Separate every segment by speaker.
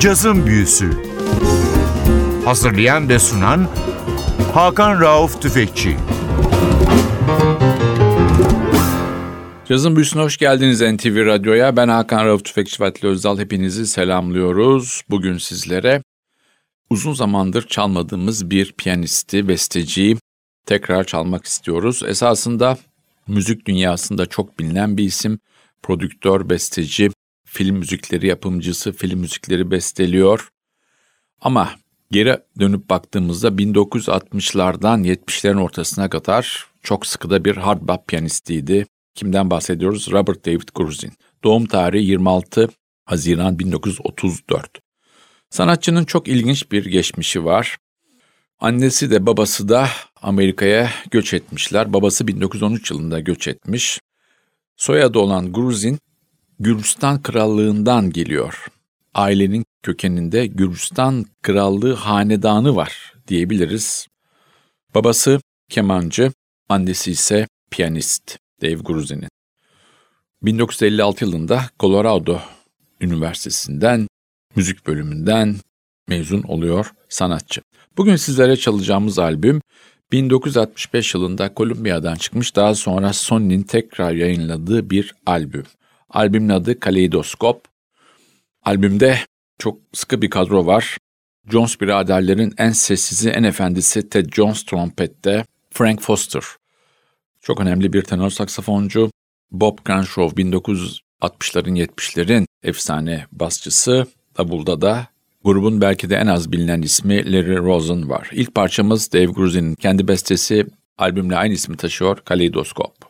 Speaker 1: Cazın Büyüsü Hazırlayan ve sunan Hakan Rauf Tüfekçi
Speaker 2: Cazın Büyüsü'ne hoş geldiniz NTV Radyo'ya. Ben Hakan Rauf Tüfekçi Vatli Özdal. Hepinizi selamlıyoruz. Bugün sizlere uzun zamandır çalmadığımız bir piyanisti, besteciyi tekrar çalmak istiyoruz. Esasında müzik dünyasında çok bilinen bir isim. Prodüktör, besteci, film müzikleri yapımcısı, film müzikleri besteliyor. Ama geri dönüp baktığımızda 1960'lardan 70'lerin ortasına kadar çok sıkı da bir hard bop piyanistiydi. Kimden bahsediyoruz? Robert David Gruzin. Doğum tarihi 26 Haziran 1934. Sanatçının çok ilginç bir geçmişi var. Annesi de babası da Amerika'ya göç etmişler. Babası 1913 yılında göç etmiş. Soyadı olan Gruzin, Gürcistan Krallığından geliyor. Ailenin kökeninde Gürcistan Krallığı hanedanı var diyebiliriz. Babası kemancı, annesi ise piyanist Dave Gruzin'in. 1956 yılında Colorado Üniversitesi'nden müzik bölümünden mezun oluyor sanatçı. Bugün sizlere çalacağımız albüm 1965 yılında Kolumbiya'dan çıkmış daha sonra Sony'nin tekrar yayınladığı bir albüm. Albümün adı Kaleidoskop. Albümde çok sıkı bir kadro var. Jones biraderlerin en sessizi, en efendisi Ted Jones trompette, Frank Foster. Çok önemli bir tenor saksafoncu. Bob Granshaw 1960'ların 70'lerin efsane basçısı. Davulda da grubun belki de en az bilinen ismi Larry Rosen var. İlk parçamız Dave Gruzin'in kendi bestesi albümle aynı ismi taşıyor Kaleidoskop.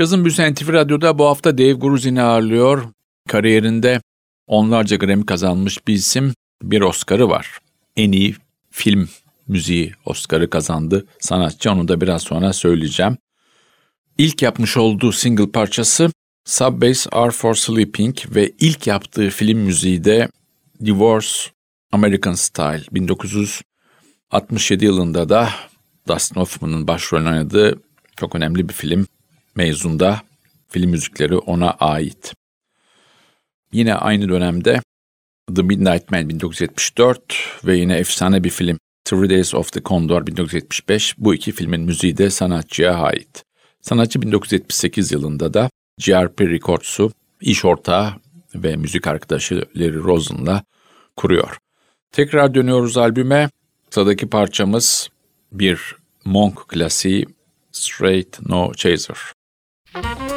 Speaker 2: Cazın Büyüsü NTV Radyo'da bu hafta Dave Gruzin'i ağırlıyor. Kariyerinde onlarca Grammy kazanmış bir isim, bir Oscar'ı var. En iyi film müziği Oscar'ı kazandı sanatçı, onu da biraz sonra söyleyeceğim. İlk yapmış olduğu single parçası Subways Are For Sleeping ve ilk yaptığı film müziği de Divorce American Style 1967 yılında da Dustin Hoffman'ın başrolünü oynadığı çok önemli bir film mezunda film müzikleri ona ait. Yine aynı dönemde The Midnight Man 1974 ve yine efsane bir film Three Days of the Condor 1975 bu iki filmin müziği de sanatçıya ait. Sanatçı 1978 yılında da GRP Records'u iş ortağı ve müzik arkadaşı Larry Rosen'la kuruyor. Tekrar dönüyoruz albüme. Sıradaki parçamız bir Monk klasiği Straight No Chaser. Thank you.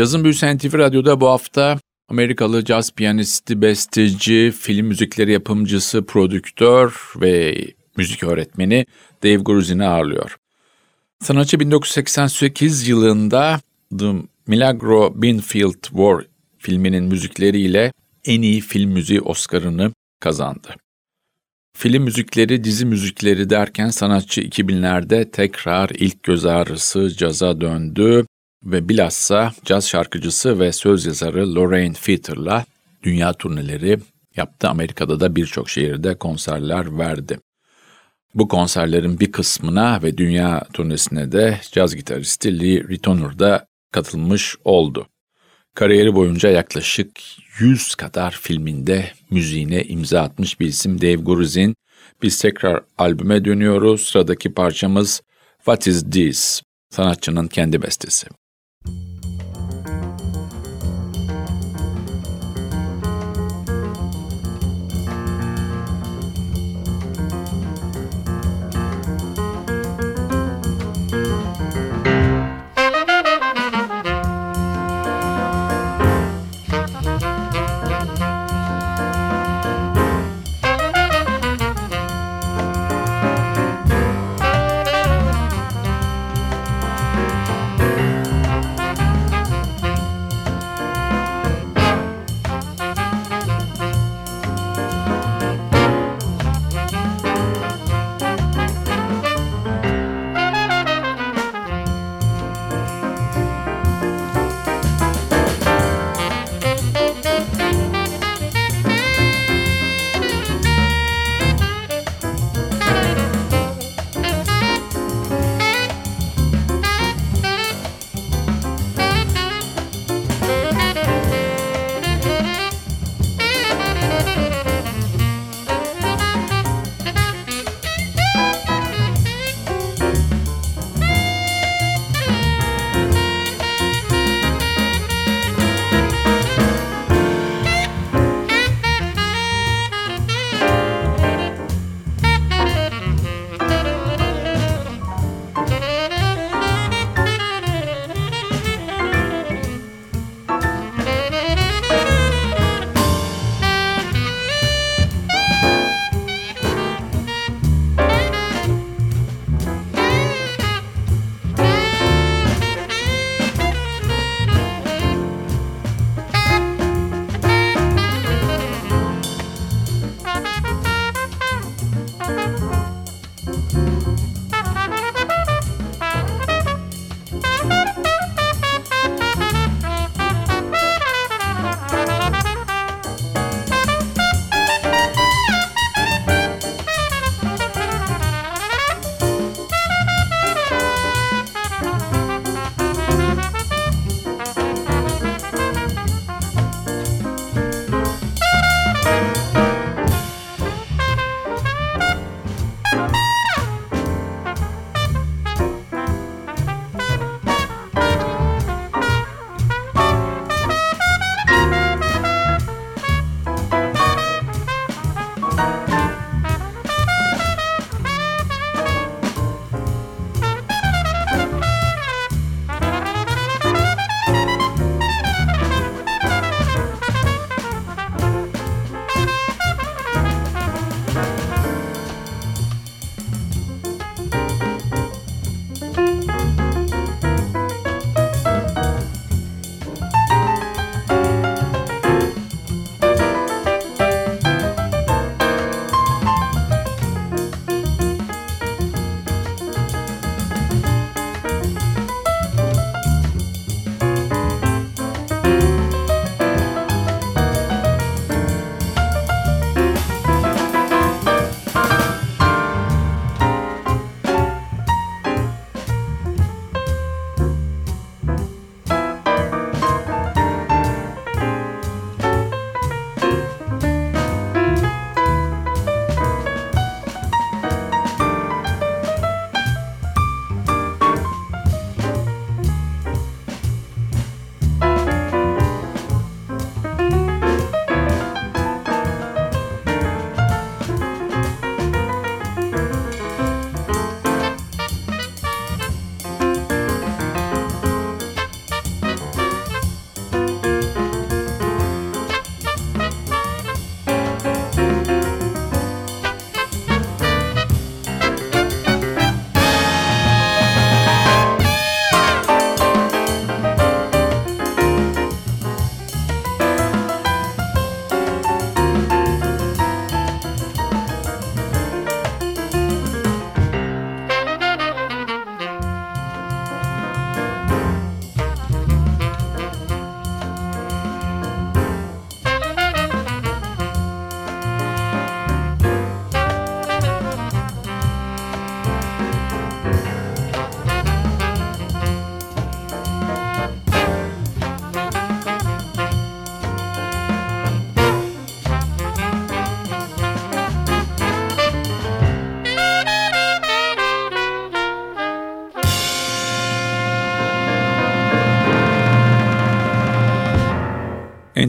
Speaker 2: Cazın Büyüsü NTV Radyo'da bu hafta Amerikalı caz piyanisti, besteci, film müzikleri yapımcısı, prodüktör ve müzik öğretmeni Dave Gruzin'i ağırlıyor. Sanatçı 1988 yılında The Milagro Binfield War filminin müzikleriyle en iyi film müziği Oscar'ını kazandı. Film müzikleri, dizi müzikleri derken sanatçı 2000'lerde tekrar ilk göz ağrısı caza döndü ve bilhassa caz şarkıcısı ve söz yazarı Lorraine Feater'la dünya turneleri yaptı. Amerika'da da birçok şehirde konserler verdi. Bu konserlerin bir kısmına ve dünya turnesine de caz gitaristi Lee Ritoner da katılmış oldu. Kariyeri boyunca yaklaşık 100 kadar filminde müziğine imza atmış bir isim Dave Gruzin. Biz tekrar albüme dönüyoruz. Sıradaki parçamız What Is This? Sanatçının kendi bestesi.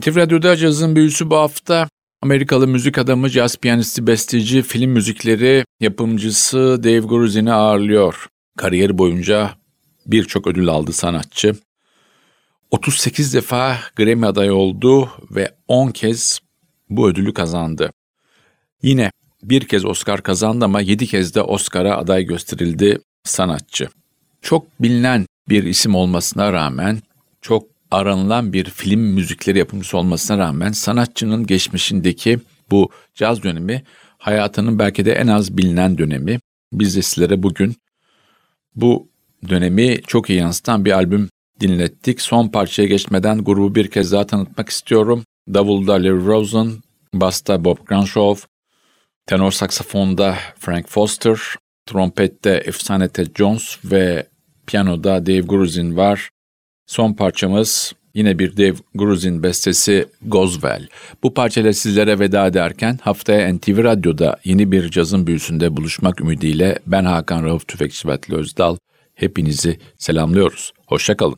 Speaker 2: NTV Radyo'da cazın büyüsü bu hafta Amerikalı müzik adamı, caz piyanisti, besteci, film müzikleri yapımcısı Dave Gruzin'i ağırlıyor. Kariyeri boyunca birçok ödül aldı sanatçı. 38 defa Grammy adayı oldu ve 10 kez bu ödülü kazandı. Yine bir kez Oscar kazandı ama 7 kez de Oscar'a aday gösterildi sanatçı. Çok bilinen bir isim olmasına rağmen, çok aranılan bir film müzikleri yapımcısı olmasına rağmen sanatçının geçmişindeki bu caz dönemi hayatının belki de en az bilinen dönemi. Biz de sizlere bugün bu dönemi çok iyi yansıtan bir albüm dinlettik. Son parçaya geçmeden grubu bir kez daha tanıtmak istiyorum. Davulda Larry Rosen, basta Bob Granshaw, tenor saksafonda Frank Foster, trompette efsane Ted Jones ve piyanoda Dave Gruzin var. Son parçamız yine bir Dave Gruzin bestesi Goswell. Bu parçayla sizlere veda ederken haftaya NTV Radyo'da yeni bir cazın büyüsünde buluşmak ümidiyle ben Hakan Rauf Tüfekçi Vatli Özdal. Hepinizi selamlıyoruz. Hoşçakalın.